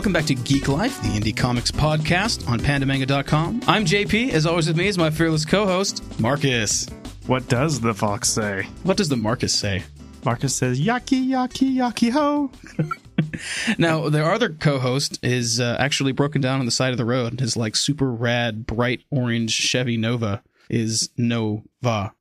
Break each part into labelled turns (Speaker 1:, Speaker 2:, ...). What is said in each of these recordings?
Speaker 1: Welcome back to Geek Life, the indie comics podcast on pandamanga.com. I'm JP. As always with me is my fearless co-host, Marcus.
Speaker 2: What does the fox say?
Speaker 1: What does the Marcus say?
Speaker 2: Marcus says, Yaki, yaki, yaki ho.
Speaker 1: Now, their other co-host is uh, actually broken down on the side of the road. And his like super rad, bright orange Chevy Nova is Nova.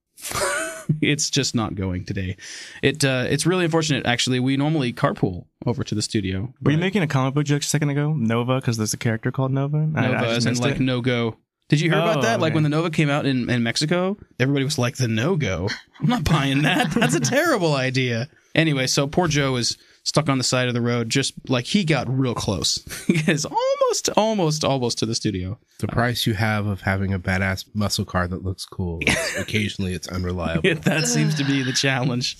Speaker 1: it's just not going today. It uh, it's really unfortunate. Actually, we normally carpool over to the studio.
Speaker 2: Were you making a comic book joke a second ago? Nova, because there's a character called Nova? I- I
Speaker 1: Nova as in like
Speaker 2: it.
Speaker 1: no go. Did you hear about
Speaker 2: Oh,
Speaker 1: that? Like when the Nova came out in, in Mexico, everybody was like the no go. I'm not buying that. That's a terrible idea. Anyway, so poor Joe is stuck on the side of the road, just like he got real close. he is almost, almost, almost to the studio.
Speaker 3: The price you have of having a badass muscle car that looks cool. Occasionally, it's unreliable.
Speaker 1: that seems to be the challenge.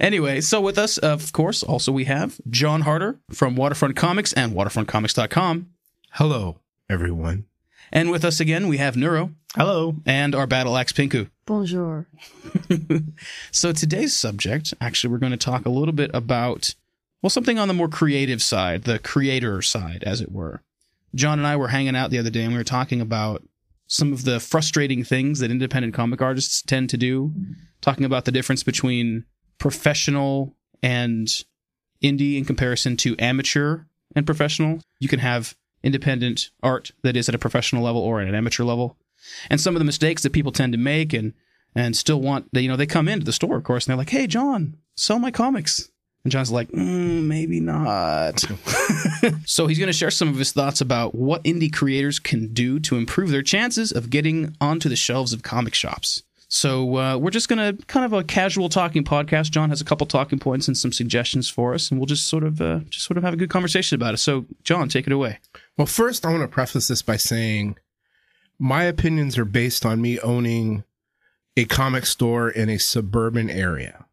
Speaker 1: Anyway, so with us, of course, also we have John Harder from Waterfront Comics and waterfrontcomics.com.
Speaker 3: Hello, everyone.
Speaker 1: And with us again, we have Neuro
Speaker 2: Hello.
Speaker 1: and our Battle Axe Pinku.
Speaker 4: Bonjour.
Speaker 1: So today's subject, actually, we're going to talk a little bit about, well, something on the more creative side, the creator side, as it were. John and I were hanging out the other day and we were talking about some of the frustrating things that independent comic artists tend to do, talking about the difference between professional and indie in comparison to amateur and professional. You can have independent art that is at a professional level or at an amateur level. And some of the mistakes that people tend to make and and still want you know they come into the store of course and they're like hey john sell my comics and john's like mm, maybe not. So he's going to share some of his thoughts about what indie creators can do to improve their chances of getting onto the shelves of comic shops. So uh, we're just going to kind of a casual talking podcast. John has a couple talking points and some suggestions for us and we'll just sort of uh, just sort of have a good conversation about it. So john take it away.
Speaker 3: Well, first, I want to preface this by saying my opinions are based on me owning a comic store in a suburban area.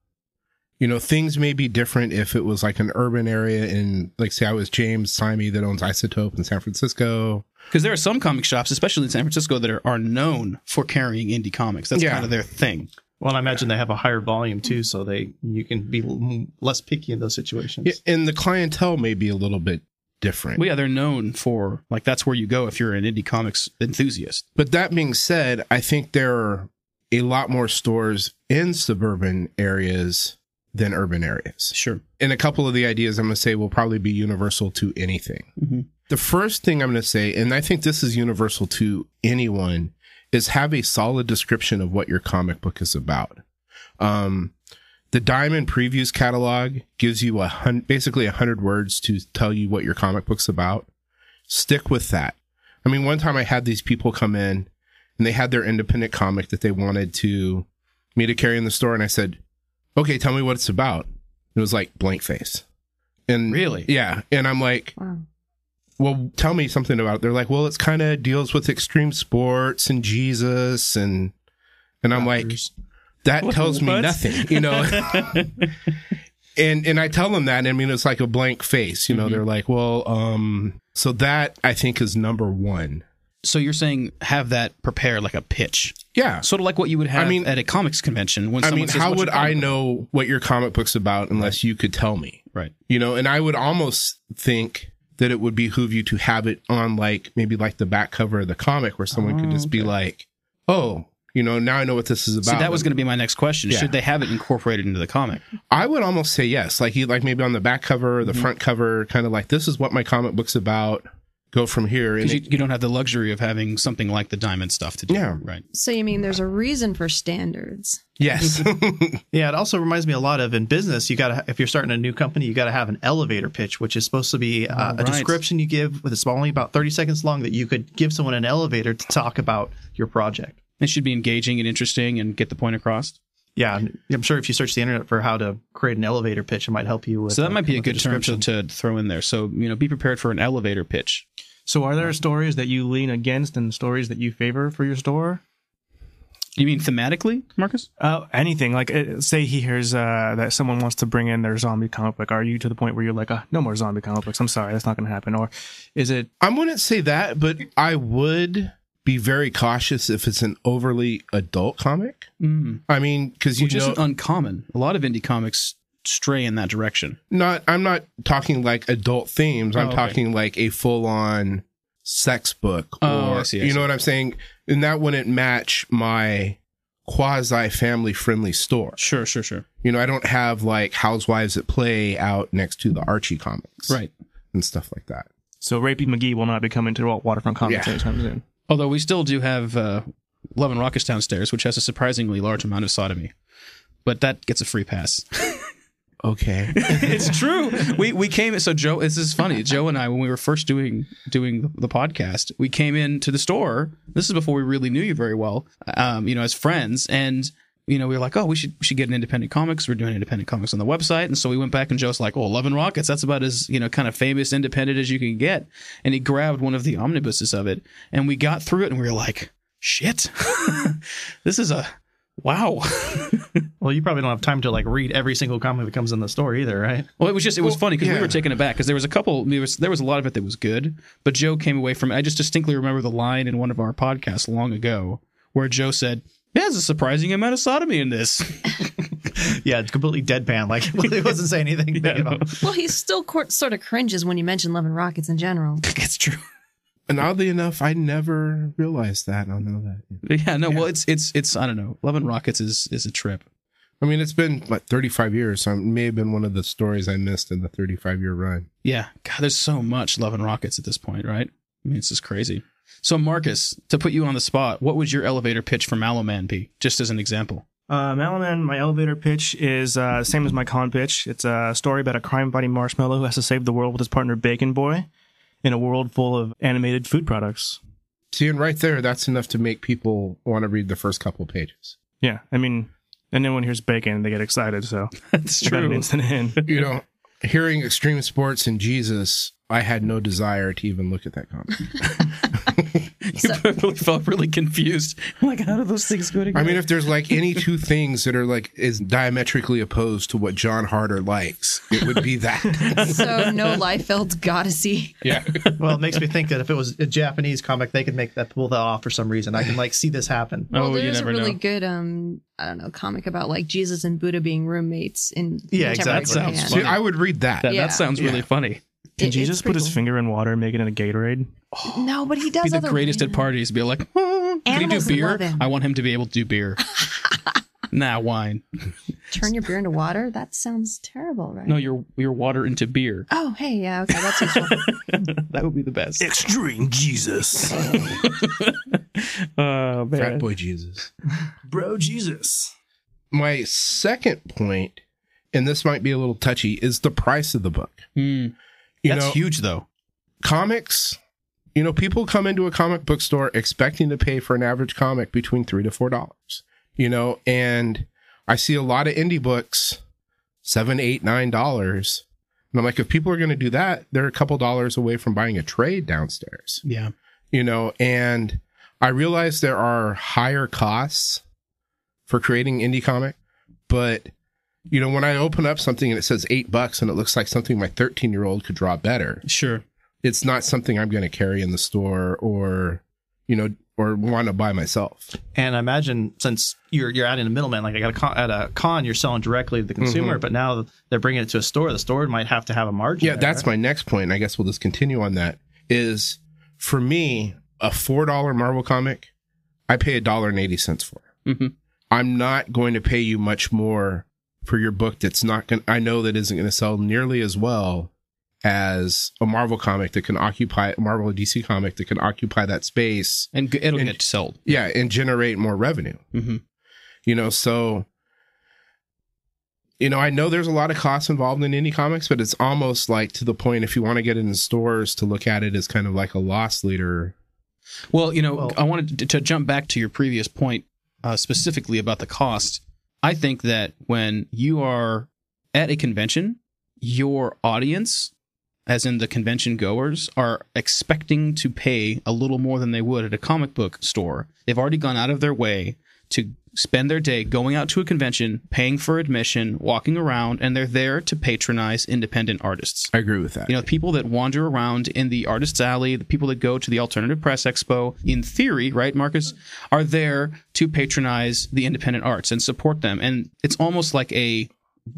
Speaker 3: You know, things may be different if it was like an urban area in, like, say, I was James Simey that owns Isotope in San Francisco.
Speaker 1: because there are some comic shops especially in san francisco that are, are known for carrying indie comics that's
Speaker 3: Yeah.
Speaker 1: kind of their thing
Speaker 5: Well, I imagine they have a higher volume too, so they you can be less picky in those situations.
Speaker 3: Yeah, and the clientele may be a little bit different.
Speaker 1: Well, yeah, they're known for like that's where you go if you're an indie comics enthusiast.
Speaker 3: But that being said, I think there are a lot more stores in suburban areas than urban areas.
Speaker 1: Sure.
Speaker 3: And a couple of the ideas I'm going to say will probably be universal to anything.
Speaker 1: Mhm.
Speaker 3: The first thing I'm going to say, and I think this is universal to anyone, is have a solid description of what your comic book is about. Um, the Diamond Previews catalog gives you a hun- basically a hundred words to tell you what your comic book's about. Stick with that. I mean, one time I had these people come in and they had their independent comic that they wanted to me to carry in the store, and I said, "Okay, tell me what it's about." It was like blank face, and
Speaker 1: Really?
Speaker 3: yeah, and I'm like,
Speaker 4: Wow.
Speaker 3: well, tell me something about it. They're like, well, it's kind of deals with extreme sports and Jesus and and I'm like, that
Speaker 1: What-
Speaker 3: tells me
Speaker 1: what?
Speaker 3: nothing, you know. and and I tell them that, and I mean, it's like a blank face, you know.
Speaker 1: Mhm.
Speaker 3: They're like, well, um, so that I think is number one.
Speaker 1: So you're saying have that prepared like a pitch,
Speaker 3: Yeah.
Speaker 1: sort of like what you would have
Speaker 3: I mean-
Speaker 1: at a comics convention. When
Speaker 3: I mean,
Speaker 1: says,
Speaker 3: how would I
Speaker 1: comic book?"
Speaker 3: know what your comic book's about unless you could tell me?
Speaker 1: Right.
Speaker 3: You know, and I would almost think that it would behoove you to have it on like maybe like the back cover of the comic where someone could
Speaker 1: Oh,
Speaker 3: just be like, "Oh, you know, now I know what this is about."
Speaker 1: See, that was going to be my next question.
Speaker 3: Yeah.
Speaker 1: Should they have it incorporated into the comic?
Speaker 3: I would almost say yes, like like maybe on the back cover or the
Speaker 1: Mhm.
Speaker 3: front cover, kind of like this is what my comic book's about. Go from here.
Speaker 1: Because you, you don't have the luxury of having something like the diamond stuff to do.
Speaker 3: Yeah.
Speaker 1: Right.
Speaker 4: So you mean there's a reason for standards?
Speaker 3: yes,
Speaker 5: Yeah, it also reminds me a lot of in business. You got to if you're starting a new company, you got to have an elevator pitch, which is supposed to be uh,
Speaker 1: Oh,
Speaker 5: a description you give with it's only about 30 seconds long that you could give someone an elevator to talk about your project.
Speaker 1: It should be engaging and interesting and get the point across.
Speaker 5: Yeah, I'm sure if you search the internet for how to create an elevator pitch, it might help you with.
Speaker 1: So that
Speaker 5: uh,
Speaker 1: might be a good term to,
Speaker 5: description.
Speaker 1: to throw in there. So, you know, be prepared for an elevator pitch.
Speaker 2: So, are there stories that you lean against and stories that you favor for your store?
Speaker 1: You mean thematically, Marcus?
Speaker 2: Uh, anything like uh, say he hears uh, that someone wants to bring in their zombie comic book. Are you to the point where you're like, uh, no more zombie comic books? I'm sorry, that's not going to happen. Or is it?
Speaker 3: I wouldn't say that, but I would be very cautious if it's an overly adult comic.
Speaker 1: Mm.
Speaker 3: I mean, because you
Speaker 1: Which
Speaker 3: know,
Speaker 1: isn't uncommon. A lot of indie comics stray in that direction.
Speaker 3: Not, I'm not talking like adult themes. I'm
Speaker 1: Oh, okay.
Speaker 3: talking like a full on sex book, or
Speaker 1: Oh, I see, I
Speaker 3: you
Speaker 1: see.
Speaker 3: know what I'm saying. And that wouldn't match my quasi family friendly store.
Speaker 1: Sure, sure, sure.
Speaker 3: You know, I don't have like Housewives at Play out next to the Archie comics,
Speaker 1: Right.
Speaker 3: and stuff like that.
Speaker 2: So Rapey McGee will not be coming to Waterfront Comics
Speaker 3: Yeah.
Speaker 2: anytime soon.
Speaker 1: Although we still do have uh, Love and Rockets downstairs, which has a surprisingly large amount of sodomy, but that gets a free pass.
Speaker 3: Okay.
Speaker 1: it's true. We we came so Joe. This is funny. Joe and I, when we were first doing doing the podcast, we came into the store. This is before we really knew you very well. Um, you know, as friends, and you know, we were like, oh, we should we should get an independent comics. We're doing independent comics on the website, and so we went back and Joe's like, oh, Love and Rockets. That's about as you know, kind of famous independent as you can get. And he grabbed one of the omnibuses of it, and we got through it, and we were like, shit, this is a wow.
Speaker 5: Well, you probably don't have time to like read every single comic that comes in the store either, right?
Speaker 1: Well, it was just it was
Speaker 3: Well,
Speaker 1: funny because we
Speaker 3: yeah.
Speaker 1: were taken aback because there was a couple there was there was a lot of it that was good, but Joe came away from it. I just distinctly remember the line in one of our podcasts long ago where Joe said, "Yeah, there's a surprising amount of sodomy in this."
Speaker 5: Yeah, it's completely deadpan. Like he wasn't saying anything.
Speaker 1: Yeah,
Speaker 5: you
Speaker 4: Well, he still court, sort of cringes when you mention Love and Rockets in general.
Speaker 1: it's true.
Speaker 3: and oddly enough, I never realized that. I don't know that.
Speaker 1: Yeah, no, well, it's it's it's I don't know. Love and Rockets is is a trip.
Speaker 3: I mean, it's been like 35 years, so it may have been one of the stories I missed in the 35 year run.
Speaker 1: Yeah, God, there's so much Love and Rockets at this point, right? I mean, it's just crazy. So, Marcus, to put you on the spot, what would your elevator pitch for Mallow Man be? Just as an example.
Speaker 2: Uh, Mallow Man, my elevator pitch is uh, same as my con pitch. It's a story about a crime-fighting marshmallow who has to save the world with his partner Bacon Boy in a world full of animated food products.
Speaker 3: See, and right there, that's enough to make people want to read the first couple pages.
Speaker 2: Yeah, I mean, and then when here's Bacon, they get excited. So
Speaker 1: That's
Speaker 2: got an instant in.
Speaker 3: You know, hearing extreme sports and Jesus, I had no desire to even look at that comic.
Speaker 1: You probably felt really confused. Like, how do those things go together?
Speaker 3: I mean, if there's like any two things that are like is diametrically opposed to what John Harder likes, it would be that.
Speaker 4: So no Liefeld goddessy.
Speaker 3: yeah.
Speaker 5: Well, it makes me think that if it was a Japanese comic, they could make that pull that off for some reason. I can like see this happen.
Speaker 1: oh,
Speaker 4: well,
Speaker 1: you
Speaker 4: there's a really
Speaker 1: know.
Speaker 4: good um I don't know comic about like Jesus and Buddha being roommates in
Speaker 5: Yeah,
Speaker 4: contemporary
Speaker 5: exactly.
Speaker 1: Sounds
Speaker 4: Japan.
Speaker 3: See, I would read that.
Speaker 1: That,
Speaker 4: Yeah.
Speaker 1: that sounds really
Speaker 3: Yeah.
Speaker 1: funny.
Speaker 2: Can
Speaker 4: It-
Speaker 2: Jesus put his
Speaker 4: cool.
Speaker 2: finger in water and make it in a Gatorade?
Speaker 4: No, but he does
Speaker 1: Be the
Speaker 4: other
Speaker 1: greatest at parties. Be like, oh, can he do
Speaker 4: Animals
Speaker 1: beer?
Speaker 4: love him.
Speaker 1: I want him to be able to do beer. nah, wine.
Speaker 4: Turn your beer into water. That sounds terrible, right?
Speaker 1: No, your your water into beer.
Speaker 4: Oh, hey, yeah, okay, that's useful.
Speaker 1: that would be the best.
Speaker 2: Extreme Jesus.
Speaker 1: Oh
Speaker 3: Frat boy Jesus.
Speaker 2: Bro Jesus.
Speaker 3: My second point, and this might be a little touchy, is the price of the book.
Speaker 1: Hmm.
Speaker 3: You
Speaker 1: That's
Speaker 3: know,
Speaker 1: huge, though.
Speaker 3: comics. You know, people come into a comic book store expecting to pay for an average comic between three to four dollars. You know, and I see a lot of indie books, seven, eight, nine dollars. And I'm like, if people are going to do that, they're a couple dollars away from buying a trade downstairs.
Speaker 1: Yeah.
Speaker 3: You know, and I realize there are higher costs for creating indie comic, but you know, when I open up something and it says eight bucks and it looks like something my 13 year old could draw better,
Speaker 1: Sure.
Speaker 3: it's not something I'm going to carry in the store or, you know, or want to buy myself.
Speaker 5: And I imagine since you're you're adding a middleman, like I got a con, at a con, you're selling directly to the consumer, but now they're bringing it to a store. The store might have to have a margin.
Speaker 3: Yeah,
Speaker 5: there,
Speaker 3: that's
Speaker 5: right?
Speaker 3: my next point. I guess we'll just continue on that. Is for me a four dollar Marvel comic, I pay a dollar and eighty cents for.
Speaker 1: hmm
Speaker 3: I'm not going to pay you much more for your book. That's not going. To, I know that isn't going to sell nearly as well as a Marvel comic that can occupy Marvel or DC comic that can occupy that space.
Speaker 1: And it'll
Speaker 3: And-
Speaker 1: get sold.
Speaker 3: Yeah, and generate more revenue.
Speaker 1: hmm
Speaker 3: You know, so you know, I know there's a lot of costs involved in indie comics, but it's almost like to the point if you want to get it in stores to look at it as kind of like a loss leader.
Speaker 1: Well, you know,
Speaker 5: Well-
Speaker 1: I wanted to, to jump back to your previous point uh, specifically about the cost. I think that when you are at a convention, your audience, as in the convention goers, are expecting to pay a little more than they would at a comic book store. They've already gone out of their way to spend their day going out to a convention, paying for admission, walking around, and they're there to patronize independent artists.
Speaker 3: I agree with that.
Speaker 1: You know, people that wander around in the artist's alley, the people that go to the alternative press expo, in theory, right, Marcus, are there to patronize the independent arts and support them. And it's almost like a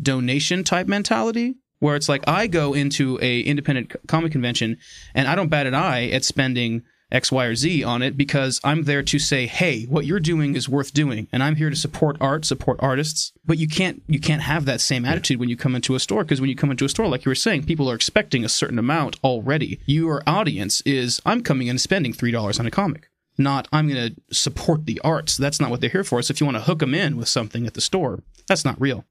Speaker 1: donation type mentality where it's like I go into a independent comic convention and I don't bat an eye at spending X, Y, or Z on it because I'm there to say, hey, what you're doing is worth doing, and I'm here to support art, support artists. But you can't you can't have that same attitude when you come into a store because when you come into a store, like you were saying, people are expecting a certain amount already. Your audience is I'm coming in and spending three dollars on a comic. Not I'm going to support the arts. That's not what they're here for. So if you want to hook them in with something at the store, that's not real.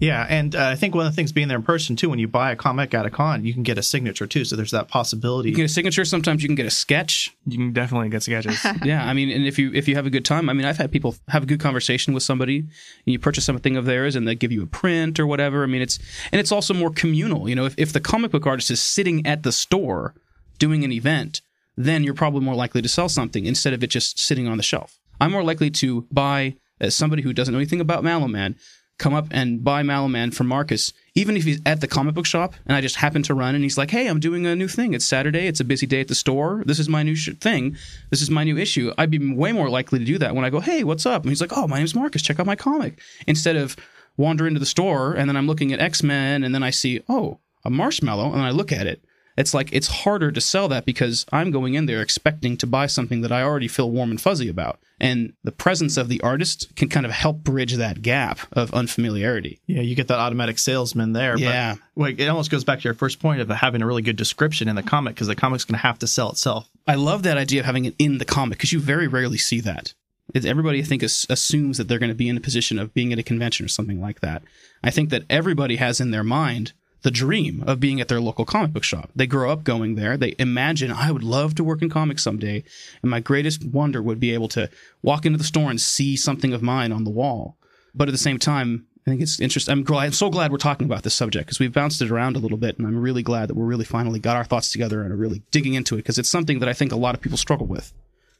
Speaker 5: Yeah, and uh, I think one of the things being there in person too, when you buy a comic at a con, you can get a signature too. So there's that possibility.
Speaker 1: You get a signature. Sometimes you can get a sketch.
Speaker 2: You can definitely get sketches.
Speaker 1: yeah, I mean, and if you if you have a good time, I mean, I've had people have a good conversation with somebody, and you purchase something of theirs, and they give you a print or whatever. I mean, it's and it's also more communal. You know, if if the comic book artist is sitting at the store doing an event, then you're probably more likely to sell something instead of it just sitting on the shelf. I'm more likely to buy as somebody who doesn't know anything about Mallow Man, come up and buy Malaman Man from Marcus, even if he's at the comic book shop and I just happen to run and he's like, "Hey, I'm doing a new thing. It's Saturday. It's a busy day at the store. This is my new sh- thing. This is my new issue." I'd be way more likely to do that when I go, "Hey, what's up?" And he's like, "Oh, my name's Marcus. Check out my comic." Instead of wander into the store and then I'm looking at X Men and then I see, "Oh, a marshmallow," and I look at it. It's like it's harder to sell that because I'm going in there expecting to buy something that I already feel warm and fuzzy about. And the presence of the artist can kind of help bridge that gap of unfamiliarity.
Speaker 5: Yeah, you get that automatic salesman there.
Speaker 1: Yeah.
Speaker 5: But like, it almost goes back to your first point of having a really good description in the comic because the comic's going to have to sell itself.
Speaker 1: I love that idea of having it in the comic because you very rarely see that. Everybody, I think, as, assumes that they're going to be in a position of being at a convention or something like that. I think that everybody has in their mind the dream of being at their local comic book shop. They grow up going there. They imagine, I would love to work in comics someday. And my greatest wonder would be able to walk into the store and see something of mine on the wall. But at the same time, I think it's interesting. I'm, so glad we're talking about this subject because we've bounced it around a little bit. And I'm really glad that we're really finally got our thoughts together and are really digging into it because it's something that I think a lot of people struggle with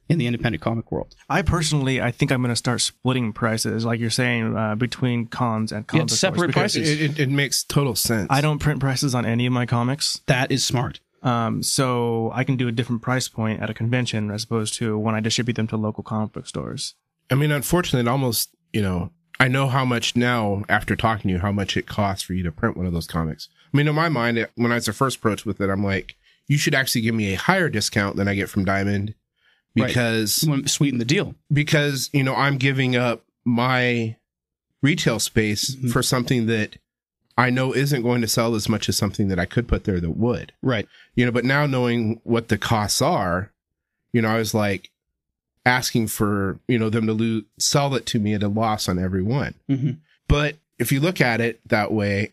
Speaker 1: in the independent comic world.
Speaker 2: I personally, I think I'm going to start splitting prices, like you're saying, uh, between cons and
Speaker 1: Yeah,
Speaker 2: comic book
Speaker 1: separate prices.
Speaker 3: It, it, it makes total sense.
Speaker 2: I don't print prices on any of my comics.
Speaker 1: That is smart.
Speaker 2: Um, so I can do a different price point at a convention as opposed to when I distribute them to local comic book stores.
Speaker 3: I mean, unfortunately, it almost, you know, I know how much now, after talking to you, how much it costs for you to print one of those comics. I mean, in my mind, when I was the first approached with it, I'm like, you should actually give me a higher discount than I get from Diamond
Speaker 1: Right.
Speaker 3: Because
Speaker 1: You want to sweeten the deal.
Speaker 3: because you know I'm giving up my retail space
Speaker 1: Mhm.
Speaker 3: for something that I know isn't going to sell as much as something that I could put there that would.
Speaker 1: Right.
Speaker 3: You know, but now knowing what the costs are, you know, I was like asking for, you know, them to lo- sell it to me at a loss on every one.
Speaker 1: hmm
Speaker 3: But if you look at it that way,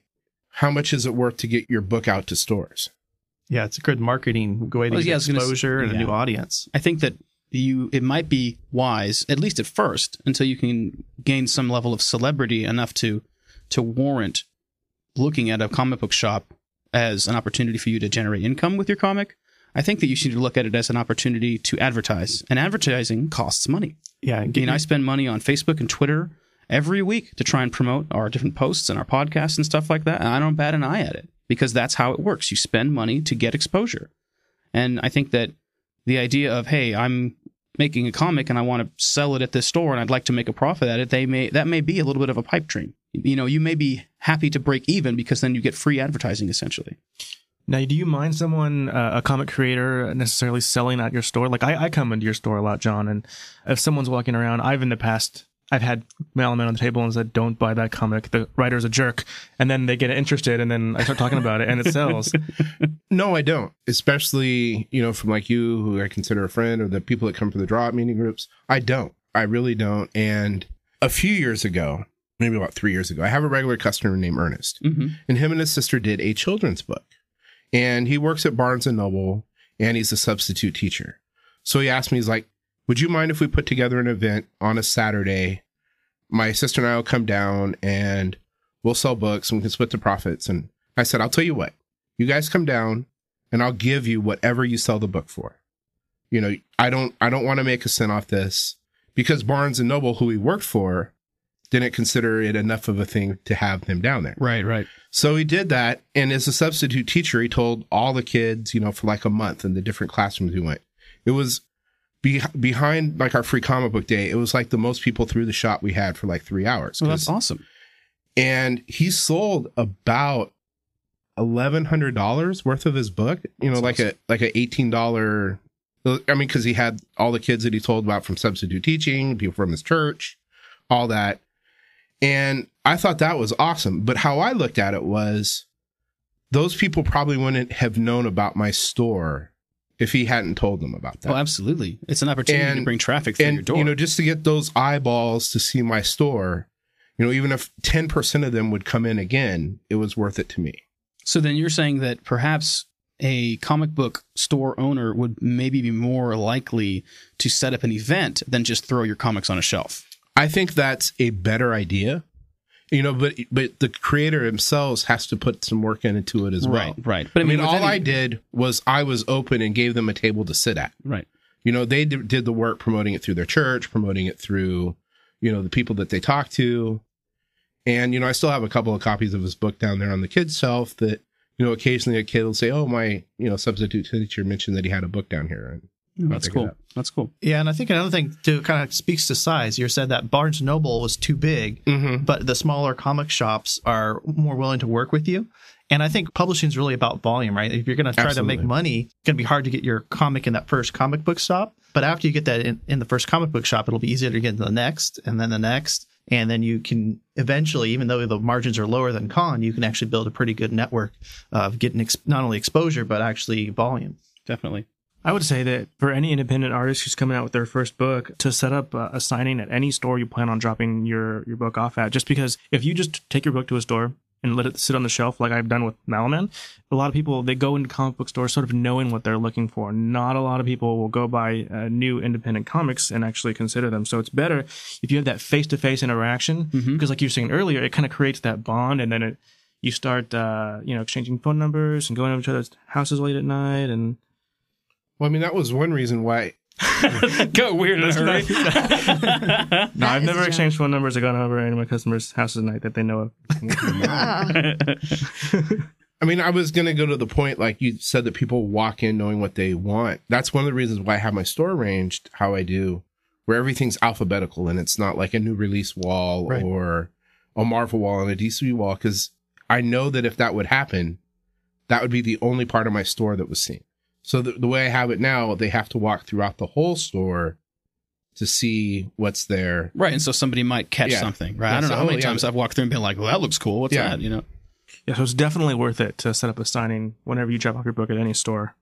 Speaker 3: how much is it worth to get your book out to stores?
Speaker 5: Yeah, it's a good marketing way to
Speaker 1: Well,
Speaker 5: get
Speaker 1: yeah, I was gonna s-
Speaker 5: exposure and a new audience.
Speaker 1: I think that you it might be wise, at least at first, until you can gain some level of celebrity enough to to warrant looking at a comic book shop as an opportunity for you to generate income with your comic. I think that you should look at it as an opportunity to advertise, and advertising costs money.
Speaker 5: Yeah,
Speaker 1: I mean, I spend money on Facebook and Twitter every week to try and promote our different posts and our podcasts and stuff like that. And I don't bat an eye at it because that's how it works. You spend money to get exposure. And I think that the idea of, hey, I'm making a comic and I want to sell it at this store and I'd like to make a profit at it, they may that may be a little bit of a pipe dream. You know, you may be happy to break even because then you get free advertising essentially.
Speaker 2: Now, do you mind someone, uh, a comic creator, necessarily selling at your store? Like I, I come into your store a lot, John, and if someone's walking around, I've in the past, I've had mailmen on the table and said, "Don't buy that comic. The writer's a jerk," and then they get interested, and then I start talking about it, and it sells.
Speaker 3: No, I don't. Especially, you know, from like you, who I consider a friend, or the people that come from the draw Out meeting groups. I don't. I really don't. And a few years ago, maybe about three years ago, I have a regular customer named Ernest,
Speaker 1: hmm
Speaker 3: and him and his sister did a children's book. And he works at Barnes and Noble, and he's a substitute teacher. So he asked me, he's like, "Would you mind if we put together an event on a Saturday? My sister and I will come down, and we'll sell books, and we can split the profits." And I said, "I'll tell you what." you guys come down and I'll give you whatever you sell the book for. You know, I don't I don't want to make a cent off this because Barnes and Noble, who he worked for, didn't consider it enough of a thing to have him down there.
Speaker 1: Right, right.
Speaker 3: So he did that, and as a substitute teacher, he told all the kids, you know, for like a month in the different classrooms he went. It was be- behind like our free comic book day. It was like the most people through the shop we had for like three hours. 'cause
Speaker 1: that's awesome.
Speaker 3: and he sold about eleven hundred dollars worth of his book. You know,
Speaker 1: That's
Speaker 3: like a like a eighteen dollar. I mean, because he had all the kids that he told about from substitute teaching, people from his church, all that, and I thought that was awesome. But how I looked at it was, those people probably wouldn't have known about my store if he hadn't told them about that
Speaker 1: Oh, absolutely. It's an opportunity to bring traffic through your door.
Speaker 3: you know just to get those eyeballs to see my store you know even if 10% of them would come in again it was worth it to me
Speaker 1: so then you're saying that perhaps a comic book store owner would maybe be more likely to set up an event than just throw your comics on a shelf.
Speaker 3: i think that's a better idea you know but but the creator himself has to put some work into it as well
Speaker 1: right, right. But
Speaker 3: i mean,
Speaker 1: with
Speaker 3: all
Speaker 1: any-
Speaker 3: i did was i was open and gave them a table to sit at
Speaker 1: Right.
Speaker 3: you know they did did the work promoting it through their church promoting it through you know the people that they talk to and you know i still have a couple of copies of his book down there on the kids shelf that you know occasionally a kid will say oh my you know substitute teacher mentioned that he had a book down here and
Speaker 1: Oh, that's cool. That's cool.
Speaker 5: Yeah, and I think another thing to kind of speaks to size. You said that Barnes Noble was too big,
Speaker 3: mm-hmm.
Speaker 5: but the smaller comic shops are more willing to work with you. And I think publishing is really about volume, right? If you're going to try
Speaker 3: Absolutely.
Speaker 5: to make money, it's going to be hard to get your comic in that first comic book shop. But after you get that in, in the first comic book shop, it'll be easier to get into the next and then the next. And then you can eventually, even though the margins are lower than con, you can actually build a pretty good network of getting ex- not only exposure, but actually volume.
Speaker 1: Definitely.
Speaker 2: I would say that for any independent artist who's coming out with their first book, to set up a, a signing at any store you plan on dropping your, your book off at, just because if you just take your book to a store and let it sit on the shelf like I've done with Mallow Man, a lot of people, they go into comic book stores sort of knowing what they're looking for. Not a lot of people will go buy uh, new independent comics and actually consider them. So it's better if you have that face to face interaction, because like you were saying earlier, it kind of creates that bond and then it, you start, uh, you know, exchanging phone numbers and going to each other's houses late at night and
Speaker 3: well i mean that was one reason why
Speaker 1: Go weird in a hurry.
Speaker 2: No, I've never exchanged phone numbers or gone over any of my customers' houses at night that they know of.
Speaker 3: I mean, I was gonna go to the point like you said that people walk in knowing what they want. That's one of the reasons why I have my store arranged how I do, where everything's alphabetical and it's not like a new release wall
Speaker 5: Right.
Speaker 3: or a Marvel wall and a DC wall. Because I know that if that would happen, that would be the only part of my store that was seen. So the, the way I have it now, they have to walk throughout the whole store to see what's there.
Speaker 1: Right, and so somebody might catch
Speaker 3: Yeah.
Speaker 1: something, right?
Speaker 3: Yeah,
Speaker 1: I don't know how many
Speaker 3: oh, yeah.
Speaker 1: times I've walked through and been like, "Well, that looks cool. What's
Speaker 3: Yeah.
Speaker 1: that?" You know.
Speaker 2: Yeah, so it's definitely worth it to set up a signing whenever you drop off your book at any store.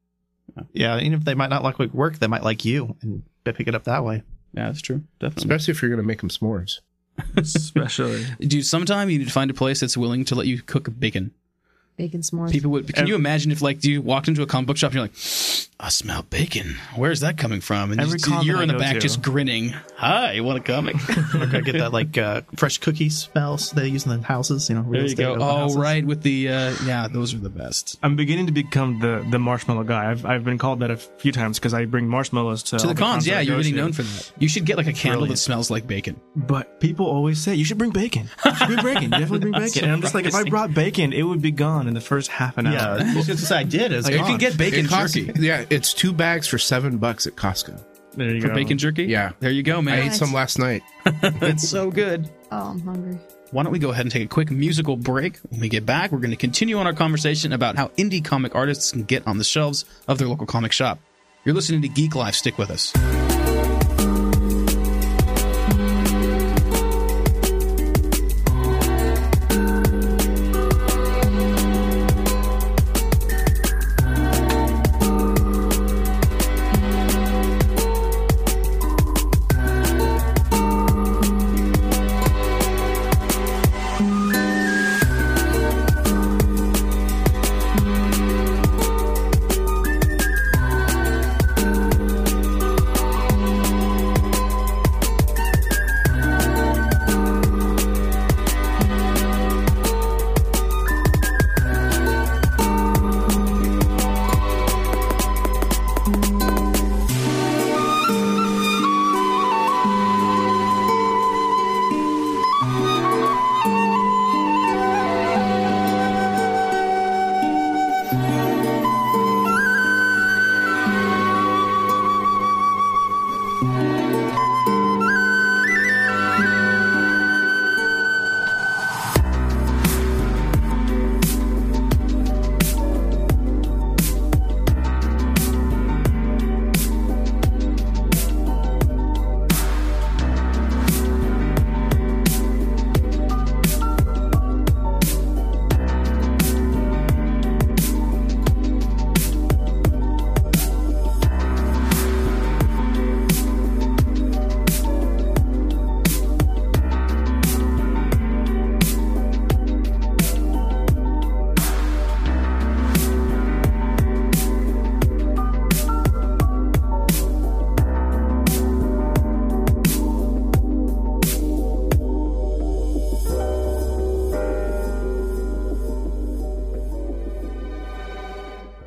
Speaker 5: Yeah, even if they might not like work, they might like you and pick it up that way.
Speaker 1: Yeah, that's true. Definitely.
Speaker 3: Especially if you're gonna make them s'mores.
Speaker 2: Especially.
Speaker 1: Dude, sometime you need to find a place that's willing to let you cook bacon.
Speaker 4: Bacon s'mores.
Speaker 1: People would. Can you imagine if like you walked into a comic book shop and you're like, I smell bacon. Where's that coming from? And
Speaker 2: Every
Speaker 1: just-
Speaker 2: con
Speaker 1: you're
Speaker 2: that
Speaker 1: in
Speaker 2: I
Speaker 1: the
Speaker 2: go
Speaker 1: back
Speaker 2: to.
Speaker 1: just grinning. Hi, you want a comic?
Speaker 5: We're gonna get that like uh, fresh cookie smells they use in the houses. You know, real
Speaker 1: there you
Speaker 5: estate
Speaker 1: go.
Speaker 5: open
Speaker 1: Oh,
Speaker 5: houses.
Speaker 1: right, with the uh, yeah, those are the best.
Speaker 2: I'm beginning to become the, the marshmallow guy. I've, I've been called that a few times because I bring marshmallows to,
Speaker 1: To
Speaker 2: all
Speaker 1: the cons,
Speaker 2: that
Speaker 1: yeah,
Speaker 2: I
Speaker 1: you're
Speaker 2: go
Speaker 1: really
Speaker 2: to.
Speaker 1: known for that. You should get like a candle that
Speaker 5: Brilliant.
Speaker 1: smells like bacon.
Speaker 2: But people always say you should bring bacon. You should bring bacon. Definitely bring bacon. And I'm just like, if I brought bacon, it would be gone in the first half an hour.
Speaker 5: Yeah, I was just gonna say I did. It's
Speaker 1: Like, you
Speaker 5: gone.
Speaker 1: can get bacon
Speaker 3: It costs-
Speaker 1: jerky
Speaker 3: Yeah, it's two bags for seven bucks at Costco.
Speaker 2: There you
Speaker 1: for
Speaker 2: go.
Speaker 1: bacon jerky.
Speaker 3: Yeah.
Speaker 1: there you go, man.
Speaker 3: I
Speaker 1: man.
Speaker 3: ate some last night.
Speaker 1: it's so good.
Speaker 4: Oh, I'm hungry.
Speaker 1: Why don't we go ahead and take a quick musical break? When we get back, we're going to continue on our conversation about how indie comic artists can get on the shelves of their local comic shop. You're listening to Geek Life. Stick with us.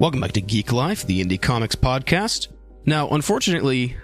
Speaker 1: Welcome back to Geek Life, the Indie Comics podcast. Now, unfortunately,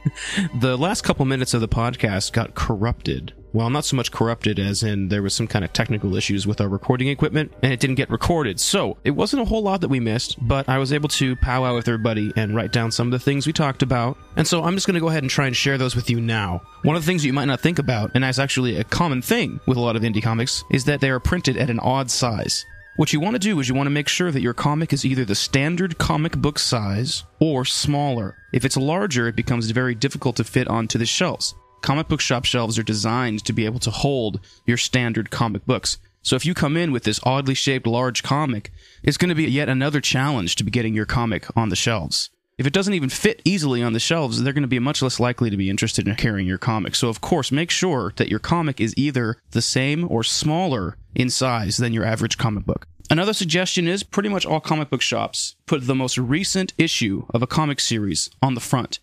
Speaker 1: the last couple minutes of the podcast got corrupted. Well, not so much corrupted as in there was some kind of technical issues with our recording equipment and it didn't get recorded. So, it wasn't a whole lot that we missed, but I was able to powwow with everybody and write down some of the things we talked about. And so I'm just going to go ahead and try and share those with you now. One of the things you might not think about, and that's actually a common thing with a lot of indie comics, is that they are printed at an odd size. What you want to do is you want to make sure that your comic is either the standard comic book size or smaller. If it's larger, it becomes very difficult to fit onto the shelves. Comic book shop shelves are designed to be able to hold your standard comic books. So if you come in with this oddly shaped large comic, it's going to be yet another challenge to be getting your comic on the shelves. If it doesn't even fit easily on the shelves, they're going to be much less likely to be interested in carrying your comic. So, of course, make sure that your comic is either the same or smaller in size than your average comic book. Another suggestion is pretty much all comic book shops put the most recent issue of a comic series on the front.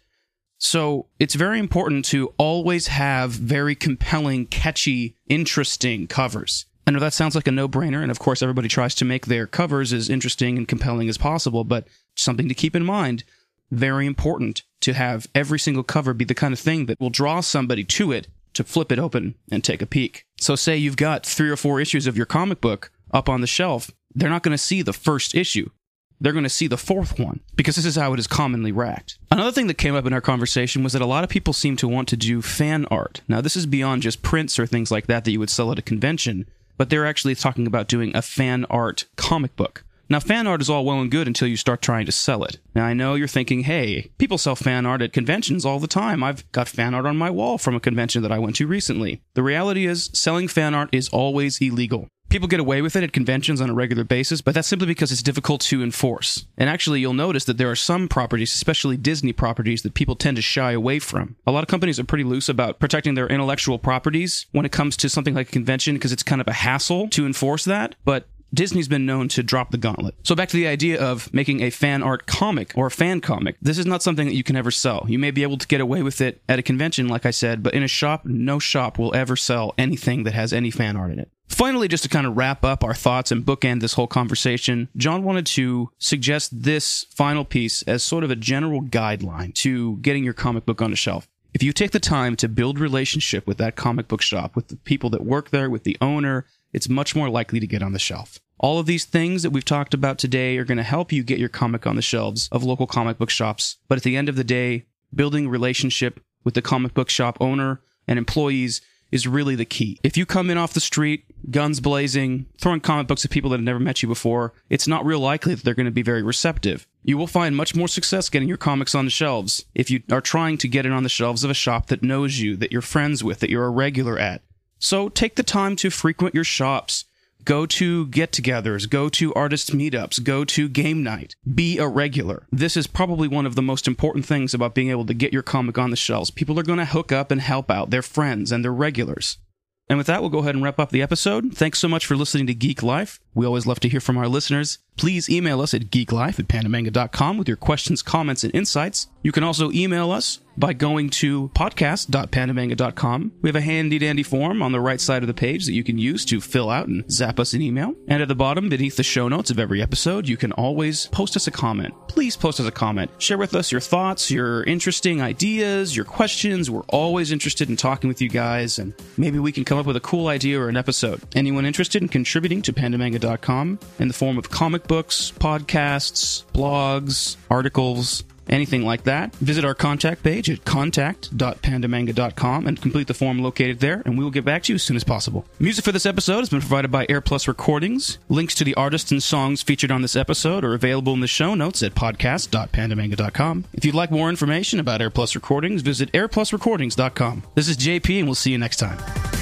Speaker 1: So it's very important to always have very compelling, catchy, interesting covers. I know that sounds like a no brainer, and of course, everybody tries to make their covers as interesting and compelling as possible, but something to keep in mind very important to have every single cover be the kind of thing that will draw somebody to it to flip it open and take a peek. So, say you've got three or four issues of your comic book up on the shelf, they're not going to see the first issue. They're going to see the fourth one because this is how it is commonly racked. Another thing that came up in our conversation was that a lot of people seem to want to do fan art. Now, this is beyond just prints or things like that that you would sell at a convention, but they're actually talking about doing a fan art comic book. Now, fan art is all well and good until you start trying to sell it. Now, I know you're thinking, hey, people sell fan art at conventions all the time. I've got fan art on my wall from a convention that I went to recently. The reality is, selling fan art is always illegal. People get away with it at conventions on a regular basis, but that's simply because it's difficult to enforce. And actually, you'll notice that there are some properties, especially Disney properties, that people tend to shy away from. A lot of companies are pretty loose about protecting their intellectual properties when it comes to something like a convention because it's kind of a hassle to enforce that. But Disney's been known to drop the gauntlet. So back to the idea of making a fan art comic or a fan comic. This is not something that you can ever sell. You may be able to get away with it at a convention, like I said, but in a shop, no shop will ever sell anything that has any fan art in it. Finally, just to kind of wrap up our thoughts and bookend this whole conversation, John wanted to suggest this final piece as sort of a general guideline to getting your comic book on a shelf. If you take the time to build relationship with that comic book shop, with the people that work there, with the owner, it's much more likely to get on the shelf. All of these things that we've talked about today are going to help you get your comic on the shelves of local comic book shops. But at the end of the day, building relationship with the comic book shop owner and employees is really the key. If you come in off the street, guns blazing, throwing comic books at people that have never met you before, it's not real likely that they're going to be very receptive. You will find much more success getting your comics on the shelves if you are trying to get it on the shelves of a shop that knows you, that you're friends with, that you're a regular at. So take the time to frequent your shops. Go to get togethers, go to artist meetups, go to game night. Be a regular. This is probably one of the most important things about being able to get your comic on the shelves. People are going to hook up and help out their friends and their regulars. And with that, we'll go ahead and wrap up the episode. Thanks so much for listening to Geek Life. We always love to hear from our listeners. Please email us at geeklife at pandamanga.com with your questions, comments, and insights. You can also email us by going to podcast.pandamanga.com. We have a handy dandy form on the right side of the page that you can use to fill out and zap us an email. And at the bottom, beneath the show notes of every episode, you can always post us a comment. Please post us a comment. Share with us your thoughts, your interesting ideas, your questions. We're always interested in talking with you guys, and maybe we can come up with a cool idea or an episode. Anyone interested in contributing to pandamanga.com in the form of comic books, podcasts, blogs, articles, anything like that, visit our contact page at contact.pandamanga.com and complete the form located there, and we will get back to you as soon as possible. Music for this episode has been provided by AirPlus Recordings. Links to the artists and songs featured on this episode are available in the show notes at podcast.pandamanga.com. If you'd like more information about AirPlus Recordings, visit airplusrecordings.com. This is JP, and we'll see you next time.